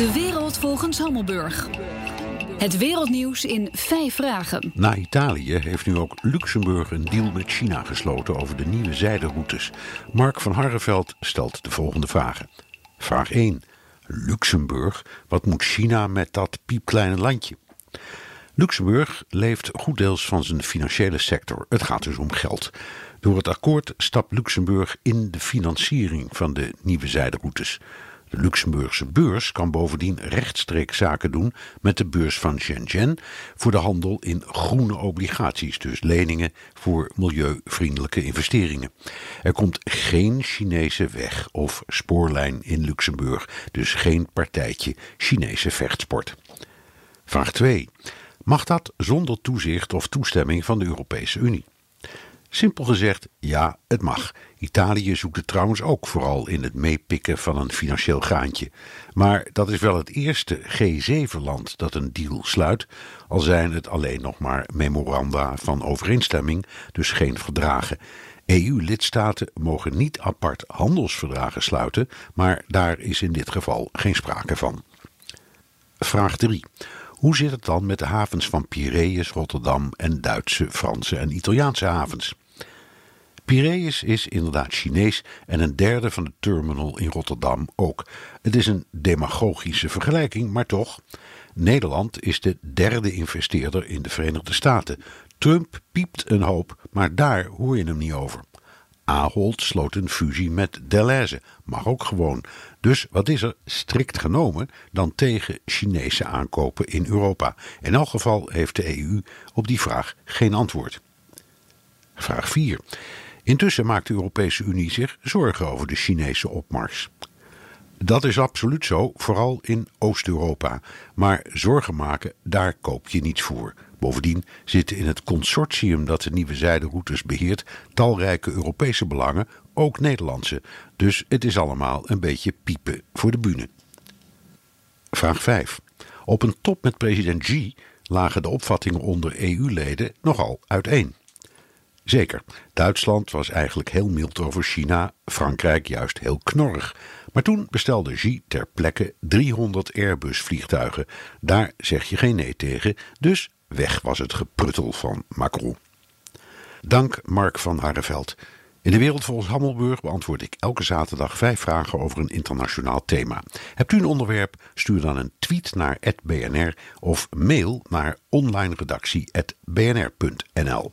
De wereld volgens Hammelburg. Het wereldnieuws in vijf vragen. Na Italië heeft nu ook Luxemburg een deal met China gesloten over de nieuwe zijderoutes. Mark van Harreveld stelt de volgende vragen. Vraag 1. Luxemburg, wat moet China met dat piepkleine landje? Luxemburg leeft goed deels van zijn financiële sector. Het gaat dus om geld. Door het akkoord stapt Luxemburg in de financiering van de nieuwe zijderoutes. De Luxemburgse beurs kan bovendien rechtstreeks zaken doen met de beurs van Shenzhen voor de handel in groene obligaties, dus leningen voor milieuvriendelijke investeringen. Er komt geen Chinese weg of spoorlijn in Luxemburg, dus geen partijtje Chinese vechtsport. Vraag 2. Mag dat zonder toezicht of toestemming van de Europese Unie? Simpel gezegd, ja, het mag. Italië zoekt het trouwens ook vooral in het meepikken van een financieel graantje. Maar dat is wel het eerste G7-land dat een deal sluit, al zijn het alleen nog maar memoranda van overeenstemming, dus geen verdragen. EU-lidstaten mogen niet apart handelsverdragen sluiten, maar daar is in dit geval geen sprake van. Vraag 3. Hoe zit het dan met de havens van Piraeus, Rotterdam en Duitse, Franse en Italiaanse havens? Piraeus is inderdaad Chinees en een derde van de terminal in Rotterdam ook. Het is een demagogische vergelijking, maar toch. Nederland is de derde investeerder in de Verenigde Staten. Trump piept een hoop, maar daar hoor je hem niet over. Ahold sloot een fusie met Deleuze. Mag ook gewoon. Dus wat is er strikt genomen dan tegen Chinese aankopen in Europa? In elk geval heeft de EU op die vraag geen antwoord. Vraag 4. Intussen maakt de Europese Unie zich zorgen over de Chinese opmars. Dat is absoluut zo, vooral in Oost-Europa. Maar zorgen maken, daar koop je niets voor. Bovendien zitten in het consortium dat de nieuwe zijderoutes beheert talrijke Europese belangen, ook Nederlandse. Dus het is allemaal een beetje piepen voor de bühne. Vraag 5. Op een top met president Xi lagen de opvattingen onder EU-leden nogal uiteen. Zeker, Duitsland was eigenlijk heel mild over China, Frankrijk juist heel knorrig. Maar toen bestelde Xi ter plekke 300 Airbus-vliegtuigen. Daar zeg je geen nee tegen, dus weg was het gepruttel van Macron. Dank Mark van Harreveld. In de wereld volgens Hammelburg beantwoord ik elke zaterdag vijf vragen over een internationaal thema. Hebt u een onderwerp? Stuur dan een tweet naar @bnr of mail naar onlineredactie@bnr.nl.